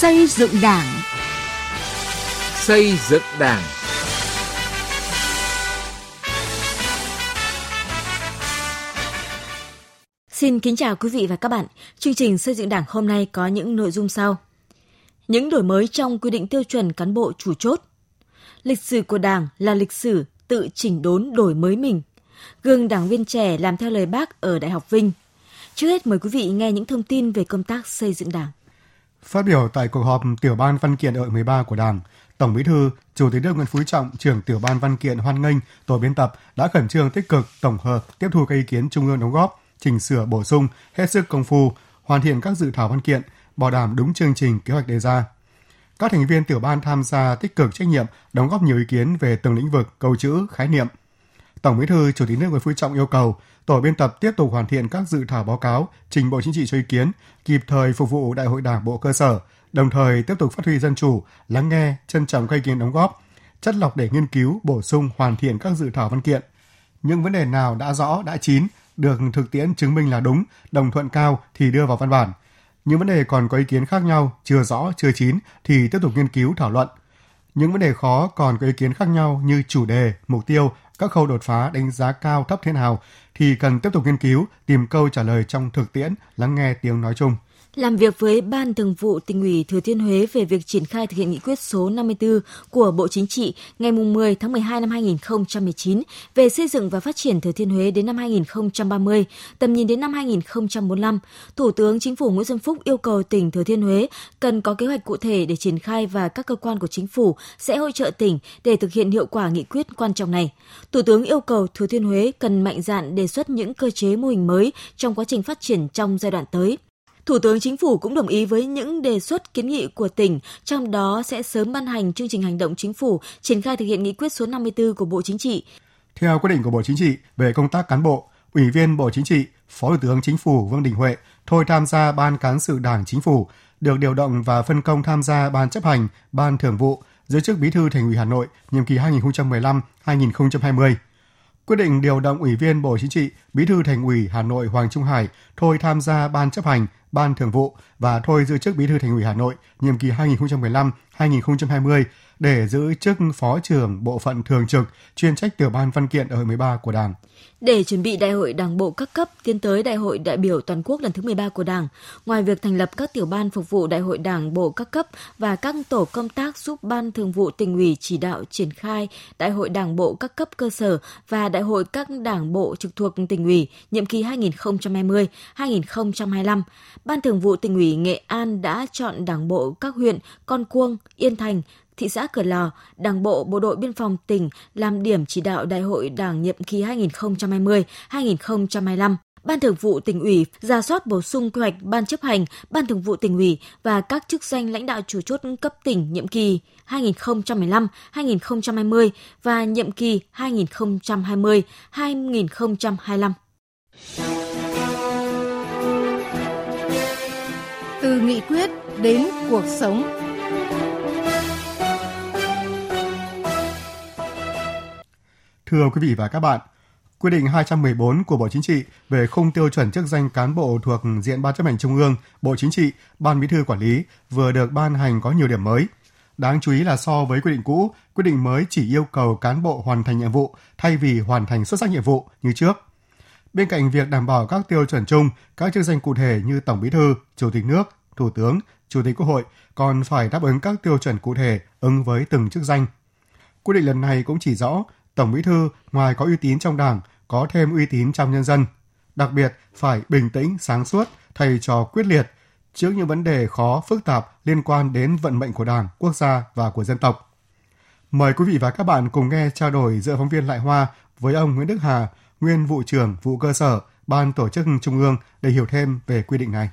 Xây dựng Đảng. Xây dựng Đảng. Xin kính chào quý vị và các bạn. Chương trình xây dựng Đảng hôm nay có những nội dung sau. Những đổi mới trong quy định tiêu chuẩn cán bộ chủ chốt. Lịch sử của Đảng là lịch sử tự chỉnh đốn đổi mới mình. Gương đảng viên trẻ làm theo lời bác ở Đại học Vinh. Trước hết mời quý vị nghe những thông tin về công tác xây dựng Đảng. Phát biểu tại cuộc họp tiểu ban văn kiện đội 13 của Đảng, Tổng Bí thư, Chủ tịch nước Nguyễn Phú Trọng, trưởng tiểu ban văn kiện hoan nghênh tổ biên tập đã khẩn trương tích cực tổng hợp tiếp thu các ý kiến trung ương đóng góp, chỉnh sửa bổ sung hết sức công phu, hoàn thiện các dự thảo văn kiện, bảo đảm đúng chương trình kế hoạch đề ra. Các thành viên tiểu ban tham gia tích cực trách nhiệm, đóng góp nhiều ý kiến về từng lĩnh vực, câu chữ, khái niệm. Tổng Bí thư, Chủ tịch nước Nguyễn Phú Trọng yêu cầu tổ biên tập tiếp tục hoàn thiện các dự thảo báo cáo, trình Bộ Chính trị cho ý kiến, kịp thời phục vụ Đại hội Đảng bộ cơ sở, đồng thời tiếp tục phát huy dân chủ, lắng nghe, trân trọng các ý kiến đóng góp, chất lọc để nghiên cứu, bổ sung, hoàn thiện các dự thảo văn kiện. Những vấn đề nào đã rõ, đã chín, được thực tiễn chứng minh là đúng, đồng thuận cao thì đưa vào văn bản. Những vấn đề còn có ý kiến khác nhau, chưa rõ, chưa chín thì tiếp tục nghiên cứu thảo luận. Những vấn đề khó còn có ý kiến khác nhau như chủ đề, mục tiêu, các khâu đột phá đánh giá cao thấp thế nào thì cần tiếp tục nghiên cứu, tìm câu trả lời trong thực tiễn, lắng nghe tiếng nói chung. Làm việc với Ban Thường vụ tỉnh ủy Thừa Thiên Huế về việc triển khai thực hiện nghị quyết số 54 của Bộ Chính trị ngày 10 tháng 12 năm 2019 về xây dựng và phát triển Thừa Thiên Huế đến năm 2030, tầm nhìn đến năm 2045, Thủ tướng Chính phủ Nguyễn Xuân Phúc yêu cầu tỉnh Thừa Thiên Huế cần có kế hoạch cụ thể để triển khai và các cơ quan của chính phủ sẽ hỗ trợ tỉnh để thực hiện hiệu quả nghị quyết quan trọng này. Thủ tướng yêu cầu Thừa Thiên Huế cần mạnh dạn đề xuất những cơ chế mô hình mới trong quá trình phát triển trong giai đoạn tới Thủ tướng Chính phủ cũng đồng ý với những đề xuất kiến nghị của tỉnh, trong đó sẽ sớm ban hành chương trình hành động chính phủ triển khai thực hiện nghị quyết số 54 của Bộ Chính trị. Theo quyết định của Bộ Chính trị về công tác cán bộ, Ủy viên Bộ Chính trị, Phó Thủ tướng Chính phủ Vương Đình Huệ thôi tham gia Ban Cán sự Đảng Chính phủ, được điều động và phân công tham gia Ban chấp hành, Ban thường vụ, giữ chức Bí thư Thành ủy Hà Nội nhiệm kỳ 2015-2020. Quyết định điều động Ủy viên Bộ Chính trị, Bí thư Thành ủy Hà Nội Hoàng Trung Hải thôi tham gia Ban chấp hành, Ban Thường vụ và thôi giữ chức Bí thư Thành ủy Hà Nội nhiệm kỳ 2015-2020 để giữ chức Phó trưởng Bộ phận Thường trực chuyên trách tiểu ban văn kiện ở hội 13 của Đảng. Để chuẩn bị đại hội Đảng bộ các cấp tiến tới đại hội đại biểu toàn quốc lần thứ 13 của Đảng, ngoài việc thành lập các tiểu ban phục vụ đại hội Đảng bộ các cấp và các tổ công tác giúp ban thường vụ tỉnh ủy chỉ đạo triển khai đại hội Đảng bộ các cấp cơ sở và đại hội các đảng bộ trực thuộc tỉnh ủy nhiệm kỳ 2020-2025, Ban thường vụ tỉnh ủy Nghệ An đã chọn đảng bộ các huyện Con Cuông, Yên Thành, thị xã Cửa Lò, Đảng bộ Bộ đội Biên phòng tỉnh làm điểm chỉ đạo Đại hội Đảng nhiệm kỳ 2020-2025. Ban Thường vụ tỉnh ủy ra soát bổ sung quy hoạch Ban chấp hành, Ban Thường vụ tỉnh ủy và các chức danh lãnh đạo chủ chốt cấp tỉnh nhiệm kỳ 2015-2020 và nhiệm kỳ 2020-2025. Từ nghị quyết đến cuộc sống. Thưa quý vị và các bạn, Quy định 214 của Bộ Chính trị về khung tiêu chuẩn chức danh cán bộ thuộc diện Ban chấp hành Trung ương, Bộ Chính trị, Ban Bí thư quản lý vừa được ban hành có nhiều điểm mới. Đáng chú ý là so với quy định cũ, quy định mới chỉ yêu cầu cán bộ hoàn thành nhiệm vụ thay vì hoàn thành xuất sắc nhiệm vụ như trước. Bên cạnh việc đảm bảo các tiêu chuẩn chung, các chức danh cụ thể như Tổng Bí thư, Chủ tịch nước, Thủ tướng, Chủ tịch Quốc hội còn phải đáp ứng các tiêu chuẩn cụ thể ứng với từng chức danh. Quy định lần này cũng chỉ rõ Tổng Bí thư ngoài có uy tín trong Đảng, có thêm uy tín trong nhân dân. Đặc biệt phải bình tĩnh, sáng suốt, thầy trò quyết liệt trước những vấn đề khó, phức tạp liên quan đến vận mệnh của Đảng, quốc gia và của dân tộc. Mời quý vị và các bạn cùng nghe trao đổi giữa phóng viên Lại Hoa với ông Nguyễn Đức Hà, nguyên vụ trưởng vụ cơ sở, Ban tổ chức Trung ương để hiểu thêm về quy định này.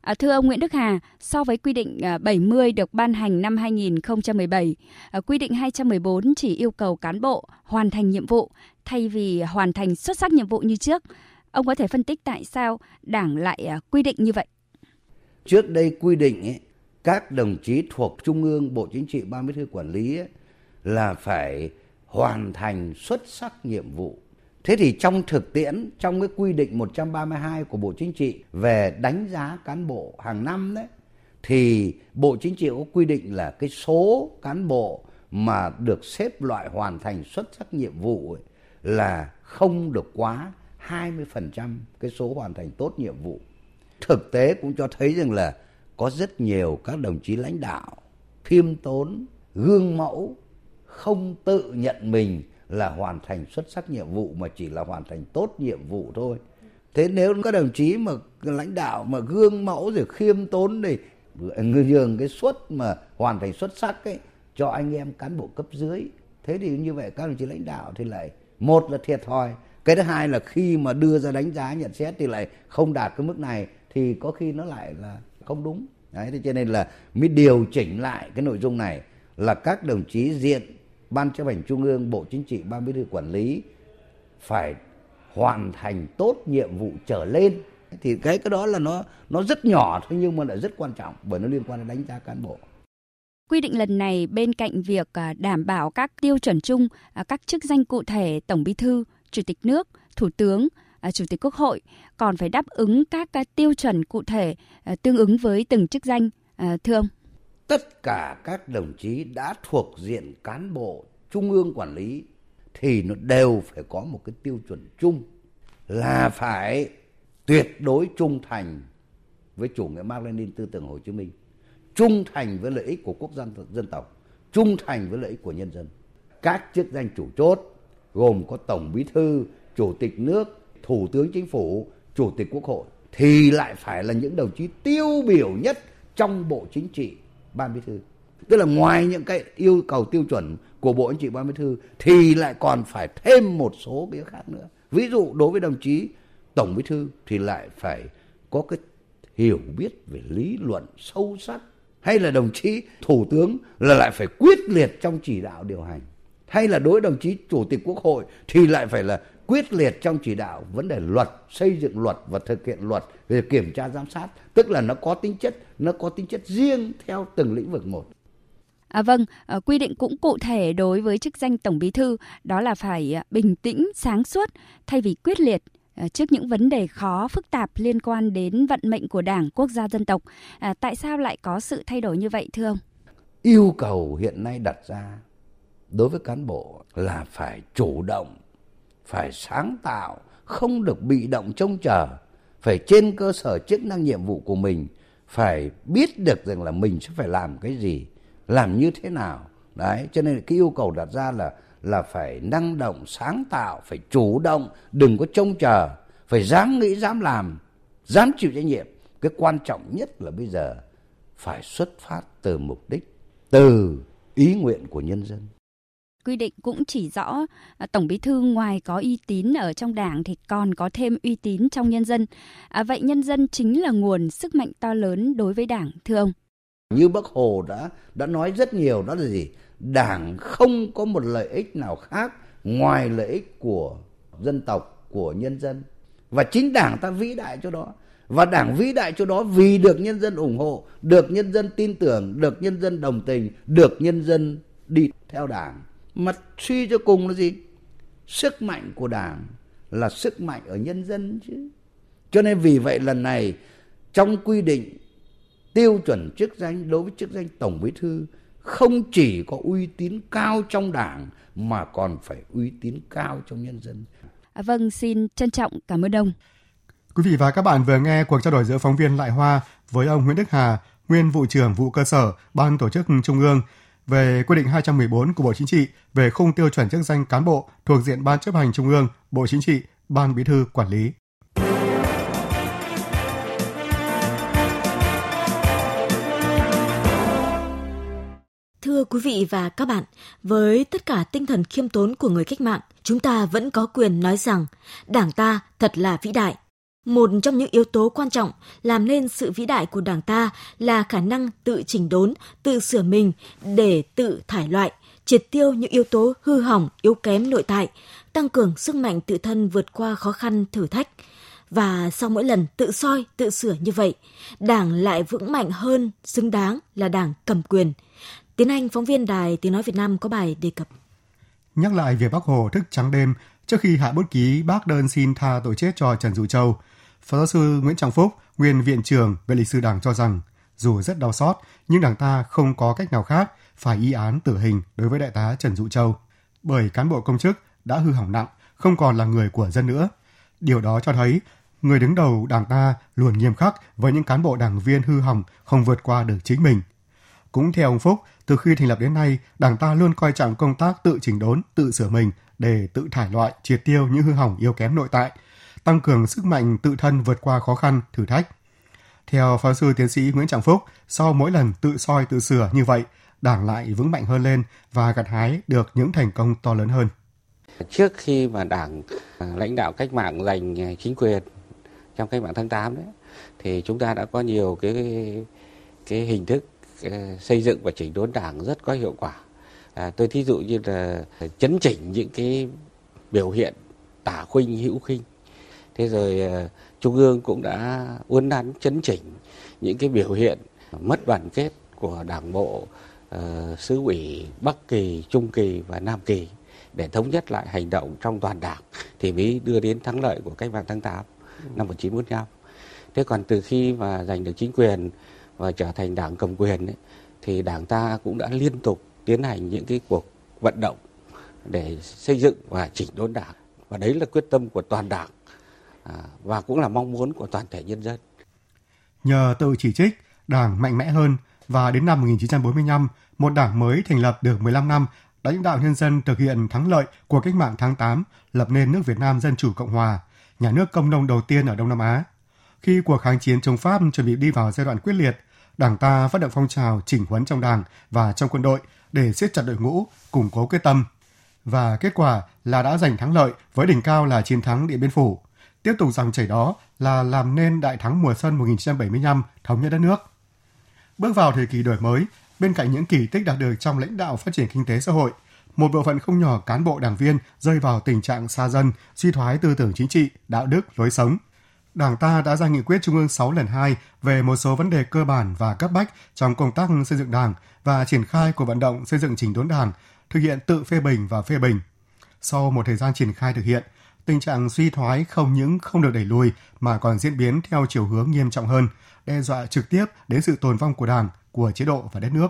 À, thưa ông Nguyễn Đức Hà, so với quy định à, 70 được ban hành năm 2017, à, quy định 214 chỉ yêu cầu cán bộ hoàn thành nhiệm vụ thay vì hoàn thành xuất sắc nhiệm vụ như trước. Ông có thể phân tích tại sao Đảng lại à, quy định như vậy? Trước đây quy định ấy, các đồng chí thuộc Trung ương Bộ Chính trị Ban Bí thư quản lý ấy, là phải hoàn thành xuất sắc nhiệm vụ Thế thì trong thực tiễn, trong cái quy định 132 của Bộ Chính trị về đánh giá cán bộ hàng năm đấy, thì Bộ Chính trị có quy định là cái số cán bộ mà được xếp loại hoàn thành xuất sắc nhiệm vụ ấy, là không được quá 20% cái số hoàn thành tốt nhiệm vụ. Thực tế cũng cho thấy rằng là có rất nhiều các đồng chí lãnh đạo khiêm tốn, gương mẫu, không tự nhận mình là hoàn thành xuất sắc nhiệm vụ mà chỉ là hoàn thành tốt nhiệm vụ thôi. Thế nếu các đồng chí mà lãnh đạo mà gương mẫu rồi khiêm tốn thì nhường cái suất mà hoàn thành xuất sắc ấy cho anh em cán bộ cấp dưới. Thế thì như vậy các đồng chí lãnh đạo thì lại một là thiệt thòi, cái thứ hai là khi mà đưa ra đánh giá nhận xét thì lại không đạt cái mức này thì có khi nó lại là không đúng. Đấy, thế cho nên là mới điều chỉnh lại cái nội dung này là các đồng chí diện ban chấp hành trung ương bộ chính trị ban bí thư quản lý phải hoàn thành tốt nhiệm vụ trở lên thì cái cái đó là nó nó rất nhỏ thôi nhưng mà lại rất quan trọng bởi nó liên quan đến đánh giá cán bộ. Quy định lần này bên cạnh việc à, đảm bảo các tiêu chuẩn chung, à, các chức danh cụ thể Tổng Bí thư, Chủ tịch nước, Thủ tướng, à, Chủ tịch Quốc hội còn phải đáp ứng các tiêu chuẩn cụ thể tương ứng với từng chức danh, thưa ông. Tất cả các đồng chí đã thuộc diện cán bộ trung ương quản lý thì nó đều phải có một cái tiêu chuẩn chung là phải tuyệt đối trung thành với chủ nghĩa Mác Lenin tư tưởng Hồ Chí Minh, trung thành với lợi ích của quốc dân dân tộc, trung thành với lợi ích của nhân dân. Các chức danh chủ chốt gồm có tổng bí thư, chủ tịch nước, thủ tướng chính phủ, chủ tịch quốc hội thì lại phải là những đồng chí tiêu biểu nhất trong bộ chính trị ban bí thư. Tức là ngoài những cái yêu cầu tiêu chuẩn của bộ anh chị ban bí thư, thì lại còn phải thêm một số cái khác nữa. Ví dụ đối với đồng chí tổng bí thư thì lại phải có cái hiểu biết về lý luận sâu sắc hay là đồng chí thủ tướng là lại phải quyết liệt trong chỉ đạo điều hành hay là đối với đồng chí chủ tịch quốc hội thì lại phải là quyết liệt trong chỉ đạo vấn đề luật xây dựng luật và thực hiện luật về kiểm tra giám sát tức là nó có tính chất nó có tính chất riêng theo từng lĩnh vực một À, vâng, à, quy định cũng cụ thể đối với chức danh tổng bí thư đó là phải à, bình tĩnh, sáng suốt thay vì quyết liệt à, trước những vấn đề khó phức tạp liên quan đến vận mệnh của Đảng, quốc gia dân tộc. À, tại sao lại có sự thay đổi như vậy thưa ông? Yêu cầu hiện nay đặt ra đối với cán bộ là phải chủ động, phải sáng tạo, không được bị động trông chờ, phải trên cơ sở chức năng nhiệm vụ của mình, phải biết được rằng là mình sẽ phải làm cái gì, làm như thế nào. Đấy, cho nên cái yêu cầu đặt ra là là phải năng động, sáng tạo, phải chủ động, đừng có trông chờ, phải dám nghĩ, dám làm, dám chịu trách nhiệm. Cái quan trọng nhất là bây giờ phải xuất phát từ mục đích, từ ý nguyện của nhân dân quy định cũng chỉ rõ à, tổng bí thư ngoài có uy tín ở trong đảng thì còn có thêm uy tín trong nhân dân. À, vậy nhân dân chính là nguồn sức mạnh to lớn đối với đảng thưa ông. Như bác hồ đã đã nói rất nhiều đó là gì? Đảng không có một lợi ích nào khác ngoài lợi ích của dân tộc của nhân dân. Và chính đảng ta vĩ đại cho đó. Và đảng vĩ đại cho đó vì được nhân dân ủng hộ được nhân dân tin tưởng được nhân dân đồng tình được nhân dân đi theo đảng mà suy cho cùng là gì sức mạnh của đảng là sức mạnh ở nhân dân chứ cho nên vì vậy lần này trong quy định tiêu chuẩn chức danh đối với chức danh tổng bí thư không chỉ có uy tín cao trong đảng mà còn phải uy tín cao trong nhân dân. À, vâng, xin trân trọng cảm ơn ông. Quý vị và các bạn vừa nghe cuộc trao đổi giữa phóng viên Lại Hoa với ông Nguyễn Đức Hà, nguyên vụ trưởng vụ cơ sở Ban tổ chức Trung ương về quy định 214 của Bộ Chính trị về khung tiêu chuẩn chức danh cán bộ thuộc diện Ban chấp hành Trung ương, Bộ Chính trị, Ban Bí thư quản lý. Thưa quý vị và các bạn, với tất cả tinh thần khiêm tốn của người cách mạng, chúng ta vẫn có quyền nói rằng Đảng ta thật là vĩ đại. Một trong những yếu tố quan trọng làm nên sự vĩ đại của Đảng ta là khả năng tự chỉnh đốn, tự sửa mình để tự thải loại, triệt tiêu những yếu tố hư hỏng, yếu kém nội tại, tăng cường sức mạnh tự thân vượt qua khó khăn, thử thách. Và sau mỗi lần tự soi, tự sửa như vậy, Đảng lại vững mạnh hơn, xứng đáng là Đảng cầm quyền – Tiến Anh, phóng viên Đài Tiếng Nói Việt Nam có bài đề cập. Nhắc lại về bác Hồ thức trắng đêm trước khi hạ bút ký bác đơn xin tha tội chết cho Trần Dụ Châu, Phó giáo sư Nguyễn Trọng Phúc, nguyên viện trưởng về lịch sử Đảng cho rằng dù rất đau xót, nhưng Đảng ta không có cách nào khác phải y án tử hình đối với Đại tá Trần Dụ Châu. Bởi cán bộ công chức đã hư hỏng nặng, không còn là người của dân nữa. Điều đó cho thấy người đứng đầu Đảng ta luôn nghiêm khắc với những cán bộ đảng viên hư hỏng không vượt qua được chính mình. Cũng theo ông Phúc, từ khi thành lập đến nay, Đảng ta luôn coi trọng công tác tự chỉnh đốn, tự sửa mình để tự thải loại, triệt tiêu những hư hỏng yếu kém nội tại, tăng cường sức mạnh tự thân vượt qua khó khăn, thử thách. Theo phó sư tiến sĩ Nguyễn Trọng Phúc, sau mỗi lần tự soi tự sửa như vậy, Đảng lại vững mạnh hơn lên và gặt hái được những thành công to lớn hơn. Trước khi mà Đảng à, lãnh đạo cách mạng giành à, chính quyền trong cách mạng tháng 8 đấy thì chúng ta đã có nhiều cái cái hình thức à, xây dựng và chỉnh đốn Đảng rất có hiệu quả. À, tôi thí dụ như là chấn chỉnh những cái biểu hiện tả khuynh hữu khinh thế rồi à, trung ương cũng đã uốn nắn chấn chỉnh những cái biểu hiện mất đoàn kết của đảng bộ sứ xứ ủy bắc kỳ trung kỳ và nam kỳ để thống nhất lại hành động trong toàn đảng thì mới đưa đến thắng lợi của cách mạng tháng 8 năm 1945. Thế còn từ khi mà giành được chính quyền và trở thành đảng cầm quyền ấy, thì đảng ta cũng đã liên tục tiến hành những cái cuộc vận động để xây dựng và chỉnh đốn đảng và đấy là quyết tâm của toàn đảng à, và cũng là mong muốn của toàn thể nhân dân. Nhờ tự chỉ trích, đảng mạnh mẽ hơn và đến năm 1945, một đảng mới thành lập được 15 năm đã lãnh đạo nhân dân thực hiện thắng lợi của cách mạng tháng 8, lập nên nước Việt Nam Dân Chủ Cộng Hòa, nhà nước công nông đầu tiên ở Đông Nam Á. Khi cuộc kháng chiến chống Pháp chuẩn bị đi vào giai đoạn quyết liệt, Đảng ta phát động phong trào chỉnh huấn trong Đảng và trong quân đội để siết chặt đội ngũ, củng cố quyết tâm. Và kết quả là đã giành thắng lợi với đỉnh cao là chiến thắng Điện Biên Phủ. Tiếp tục dòng chảy đó là làm nên đại thắng mùa xuân 1975 thống nhất đất nước. Bước vào thời kỳ đổi mới, bên cạnh những kỳ tích đạt được trong lãnh đạo phát triển kinh tế xã hội, một bộ phận không nhỏ cán bộ đảng viên rơi vào tình trạng xa dân, suy thoái tư tưởng chính trị, đạo đức, lối sống. Đảng ta đã ra nghị quyết Trung ương 6 lần 2 về một số vấn đề cơ bản và cấp bách trong công tác xây dựng đảng và triển khai cuộc vận động xây dựng chỉnh đốn đảng, thực hiện tự phê bình và phê bình. Sau một thời gian triển khai thực hiện, tình trạng suy thoái không những không được đẩy lùi mà còn diễn biến theo chiều hướng nghiêm trọng hơn, đe dọa trực tiếp đến sự tồn vong của Đảng, của chế độ và đất nước.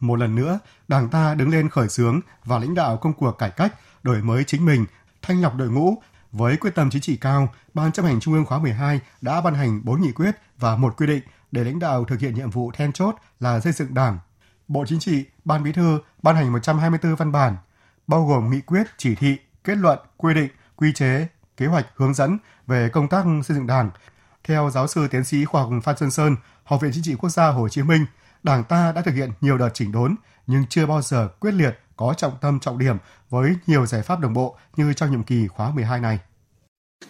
Một lần nữa, Đảng ta đứng lên khởi xướng và lãnh đạo công cuộc cải cách, đổi mới chính mình, thanh lọc đội ngũ. Với quyết tâm chính trị cao, Ban chấp hành Trung ương khóa 12 đã ban hành 4 nghị quyết và một quy định để lãnh đạo thực hiện nhiệm vụ then chốt là xây dựng Đảng. Bộ Chính trị, Ban Bí thư ban hành 124 văn bản, bao gồm nghị quyết, chỉ thị, kết luận, quy định, quy chế, kế hoạch hướng dẫn về công tác xây dựng Đảng. Theo giáo sư tiến sĩ khoa học Phan Xuân Sơn, Học viện Chính trị Quốc gia Hồ Chí Minh, Đảng ta đã thực hiện nhiều đợt chỉnh đốn nhưng chưa bao giờ quyết liệt có trọng tâm trọng điểm với nhiều giải pháp đồng bộ như trong nhiệm kỳ khóa 12 này.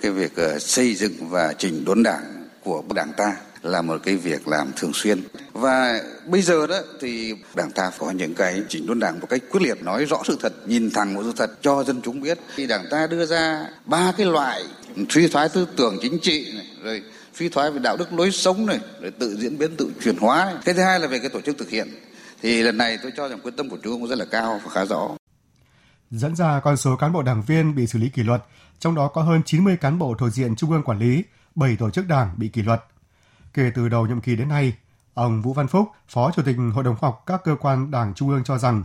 Cái việc ờ, xây dựng và chỉnh đốn đảng của đảng ta là một cái việc làm thường xuyên và bây giờ đó thì đảng ta có những cái chỉnh đốn đảng một cách quyết liệt nói rõ sự thật nhìn thẳng một sự thật cho dân chúng biết thì đảng ta đưa ra ba cái loại suy thoái tư tưởng chính trị này, rồi suy thoái về đạo đức lối sống này rồi tự diễn biến tự chuyển hóa này. cái thứ hai là về cái tổ chức thực hiện thì lần này tôi cho rằng quyết tâm của trung ương rất là cao và khá rõ. Dẫn ra con số cán bộ đảng viên bị xử lý kỷ luật, trong đó có hơn 90 cán bộ thuộc diện trung ương quản lý 7 tổ chức đảng bị kỷ luật. Kể từ đầu nhiệm kỳ đến nay, ông Vũ Văn Phúc, phó chủ tịch hội đồng khoa học các cơ quan đảng trung ương cho rằng,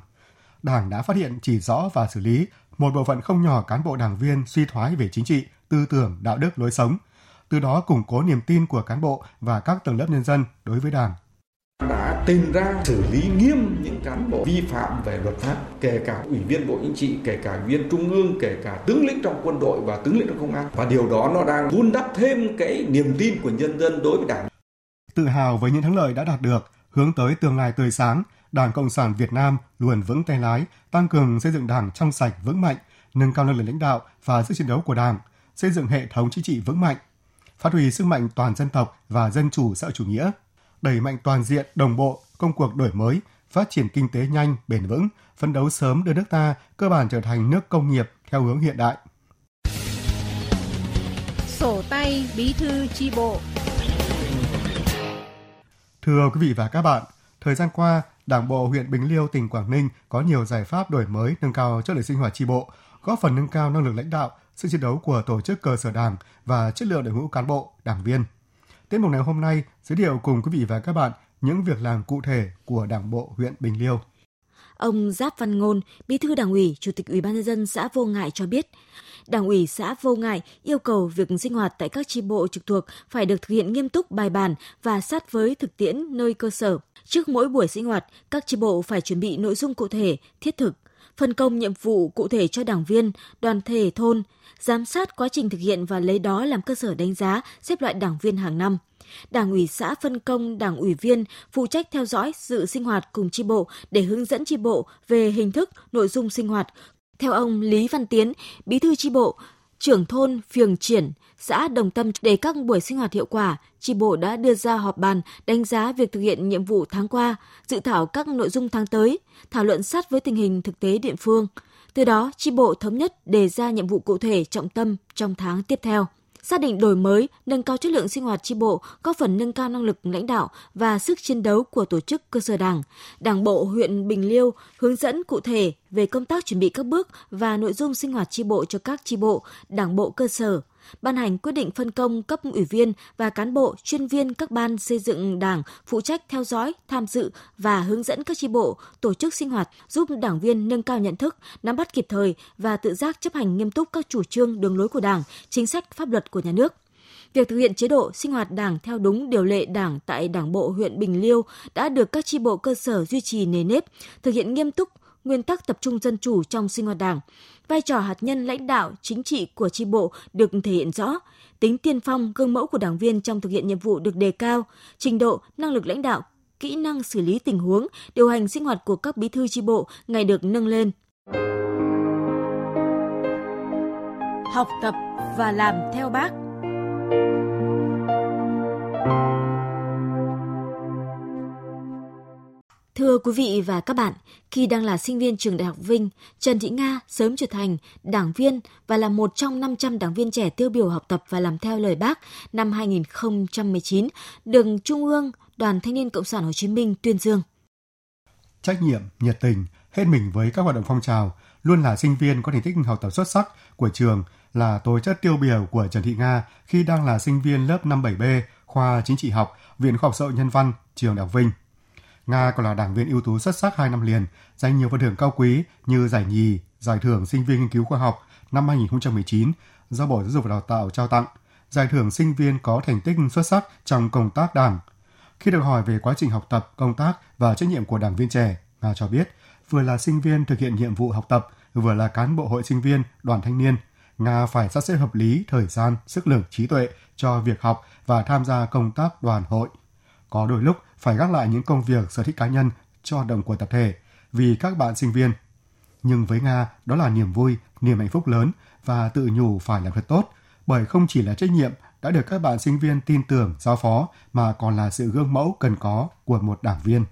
đảng đã phát hiện chỉ rõ và xử lý một bộ phận không nhỏ cán bộ đảng viên suy thoái về chính trị, tư tưởng, đạo đức, lối sống, từ đó củng cố niềm tin của cán bộ và các tầng lớp nhân dân đối với Đảng đã tìm ra xử lý nghiêm những cán bộ vi phạm về luật pháp kể cả ủy viên bộ chính trị kể cả ủy viên trung ương kể cả tướng lĩnh trong quân đội và tướng lĩnh trong công an. Và điều đó nó đang vun đắp thêm cái niềm tin của nhân dân đối với đảng. Tự hào với những thắng lợi đã đạt được hướng tới tương lai tươi sáng đảng cộng sản việt nam luôn vững tay lái tăng cường xây dựng đảng trong sạch vững mạnh nâng cao năng lực lãnh đạo và sức chiến đấu của đảng xây dựng hệ thống chính trị vững mạnh phát huy sức mạnh toàn dân tộc và dân chủ xã hội chủ nghĩa, đẩy mạnh toàn diện, đồng bộ công cuộc đổi mới, phát triển kinh tế nhanh, bền vững, phấn đấu sớm đưa nước ta cơ bản trở thành nước công nghiệp theo hướng hiện đại. Sổ tay bí thư chi bộ Thưa quý vị và các bạn, thời gian qua, Đảng bộ huyện Bình Liêu, tỉnh Quảng Ninh có nhiều giải pháp đổi mới nâng cao chất lượng sinh hoạt chi bộ, góp phần nâng cao năng lực lãnh đạo, sức chiến đấu của tổ chức cơ sở đảng và chất lượng đội ngũ cán bộ, đảng viên. Tiết mục này hôm nay giới thiệu cùng quý vị và các bạn những việc làm cụ thể của Đảng bộ huyện Bình Liêu. Ông Giáp Văn Ngôn, Bí thư Đảng ủy, Chủ tịch Ủy ban nhân dân xã Vô Ngại cho biết, Đảng ủy xã Vô Ngại yêu cầu việc sinh hoạt tại các chi bộ trực thuộc phải được thực hiện nghiêm túc bài bản và sát với thực tiễn nơi cơ sở. Trước mỗi buổi sinh hoạt, các chi bộ phải chuẩn bị nội dung cụ thể, thiết thực, phân công nhiệm vụ cụ thể cho đảng viên, đoàn thể thôn, giám sát quá trình thực hiện và lấy đó làm cơ sở đánh giá xếp loại đảng viên hàng năm. Đảng ủy xã phân công đảng ủy viên phụ trách theo dõi sự sinh hoạt cùng chi bộ để hướng dẫn chi bộ về hình thức, nội dung sinh hoạt. Theo ông Lý Văn Tiến, bí thư chi bộ, trưởng thôn Phường Triển, xã Đồng Tâm để các buổi sinh hoạt hiệu quả, tri bộ đã đưa ra họp bàn đánh giá việc thực hiện nhiệm vụ tháng qua, dự thảo các nội dung tháng tới, thảo luận sát với tình hình thực tế địa phương. Từ đó, tri bộ thống nhất đề ra nhiệm vụ cụ thể trọng tâm trong tháng tiếp theo xác định đổi mới, nâng cao chất lượng sinh hoạt tri bộ, góp phần nâng cao năng lực lãnh đạo và sức chiến đấu của tổ chức cơ sở đảng. Đảng bộ huyện Bình Liêu hướng dẫn cụ thể về công tác chuẩn bị các bước và nội dung sinh hoạt tri bộ cho các tri bộ, đảng bộ cơ sở, ban hành quyết định phân công cấp ủy viên và cán bộ chuyên viên các ban xây dựng đảng phụ trách theo dõi, tham dự và hướng dẫn các tri bộ tổ chức sinh hoạt giúp đảng viên nâng cao nhận thức, nắm bắt kịp thời và tự giác chấp hành nghiêm túc các chủ trương đường lối của Đảng, chính sách pháp luật của nhà nước. Việc thực hiện chế độ sinh hoạt đảng theo đúng điều lệ đảng tại Đảng bộ huyện Bình Liêu đã được các tri bộ cơ sở duy trì nề nếp, thực hiện nghiêm túc nguyên tắc tập trung dân chủ trong sinh hoạt đảng. Vai trò hạt nhân lãnh đạo chính trị của tri bộ được thể hiện rõ, tính tiên phong gương mẫu của đảng viên trong thực hiện nhiệm vụ được đề cao, trình độ, năng lực lãnh đạo, kỹ năng xử lý tình huống, điều hành sinh hoạt của các bí thư tri bộ ngày được nâng lên. Học tập và làm theo bác. Thưa quý vị và các bạn, khi đang là sinh viên trường Đại học Vinh, Trần Thị Nga sớm trở thành đảng viên và là một trong 500 đảng viên trẻ tiêu biểu học tập và làm theo lời bác năm 2019, được Trung ương Đoàn Thanh niên Cộng sản Hồ Chí Minh tuyên dương. Trách nhiệm, nhiệt tình, hết mình với các hoạt động phong trào, luôn là sinh viên có thành tích học tập xuất sắc của trường là tố chất tiêu biểu của Trần Thị Nga khi đang là sinh viên lớp 57B, khoa chính trị học, Viện Khoa học Xã hội Nhân văn, trường Đại học Vinh. Nga còn là đảng viên ưu tú xuất sắc 2 năm liền, giành nhiều phần thưởng cao quý như giải nhì, giải thưởng sinh viên nghiên cứu khoa học năm 2019 do Bộ Giáo dục và Đào tạo trao tặng, giải thưởng sinh viên có thành tích xuất sắc trong công tác đảng. Khi được hỏi về quá trình học tập, công tác và trách nhiệm của đảng viên trẻ, Nga cho biết vừa là sinh viên thực hiện nhiệm vụ học tập, vừa là cán bộ hội sinh viên, đoàn thanh niên. Nga phải sắp xếp hợp lý thời gian, sức lực, trí tuệ cho việc học và tham gia công tác đoàn hội. Có đôi lúc phải gác lại những công việc sở thích cá nhân cho hoạt động của tập thể vì các bạn sinh viên. Nhưng với Nga, đó là niềm vui, niềm hạnh phúc lớn và tự nhủ phải làm thật tốt, bởi không chỉ là trách nhiệm đã được các bạn sinh viên tin tưởng giao phó mà còn là sự gương mẫu cần có của một đảng viên.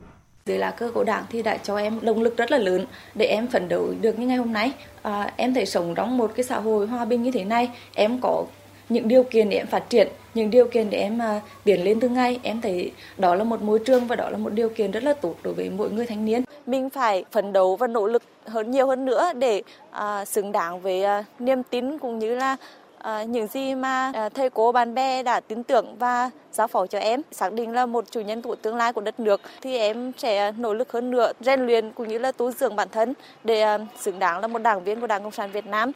Dưới lá cờ của đảng thì đã cho em động lực rất là lớn để em phấn đấu được như ngày hôm nay. À, em thấy sống trong một cái xã hội hòa bình như thế này, em có những điều kiện để em phát triển những điều kiện để em uh, tiến lên từng ngày. Em thấy đó là một môi trường và đó là một điều kiện rất là tốt đối với mỗi người thanh niên. Mình phải phấn đấu và nỗ lực hơn nhiều hơn nữa để uh, xứng đáng với uh, niềm tin cũng như là À, những gì mà à, thầy cô bạn bè đã tin tưởng và giao phó cho em. Xác định là một chủ nhân của tương lai của đất nước thì em sẽ nỗ lực hơn nữa rèn luyện cũng như là tu dưỡng bản thân để à, xứng đáng là một đảng viên của Đảng Cộng sản Việt Nam.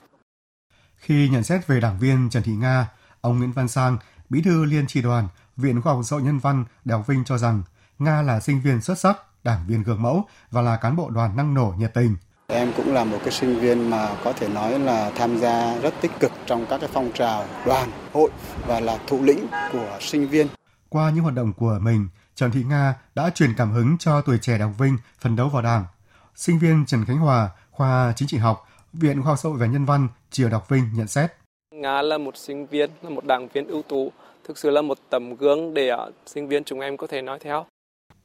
Khi nhận xét về đảng viên Trần Thị Nga, ông Nguyễn Văn Sang, Bí thư Liên tri đoàn, Viện Khoa học Xã hội Nhân văn, Đại học Vinh cho rằng Nga là sinh viên xuất sắc, đảng viên gương mẫu và là cán bộ đoàn năng nổ nhiệt tình. Em cũng là một cái sinh viên mà có thể nói là tham gia rất tích cực trong các cái phong trào đoàn, hội và là thủ lĩnh của sinh viên. Qua những hoạt động của mình, Trần Thị Nga đã truyền cảm hứng cho tuổi trẻ Đại học Vinh phấn đấu vào Đảng. Sinh viên Trần Khánh Hòa, khoa chính trị học, Viện Khoa học Xã hội và Nhân văn, Trường Đại học Vinh nhận xét. Nga là một sinh viên, là một đảng viên ưu tú, thực sự là một tấm gương để uh, sinh viên chúng em có thể nói theo.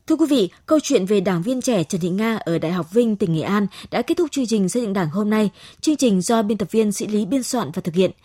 Thưa quý vị, câu chuyện về đảng viên trẻ Trần Thị Nga ở Đại học Vinh, tỉnh Nghệ An đã kết thúc chương trình xây dựng đảng hôm nay. Chương trình do biên tập viên Sĩ Lý biên soạn và thực hiện.